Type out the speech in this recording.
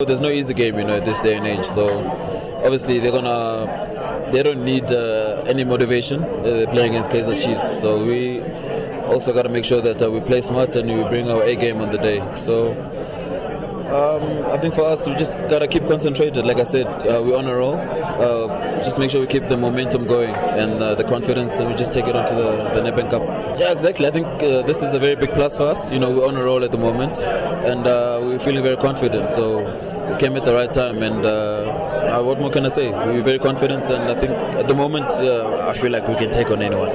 There's no easy game, you know, at this day and age. So obviously they're gonna, they don't need uh, any motivation. They're playing against Kaizer Chiefs, so we also got to make sure that uh, we play smart and we bring our A game on the day. So um, I think for us, we just got to keep concentrated. Like I said, uh, we're on a roll. Uh, just make sure we keep the momentum going and uh, the confidence, and we just take it onto the, the Nedbank Cup. Yeah, exactly. I think uh, this is a very big plus for us. You know, we're on a roll at the moment, and uh, we're feeling very confident. So we came at the right time, and uh, what more can I say? We're very confident, and I think at the moment, I feel like we can take on anyone.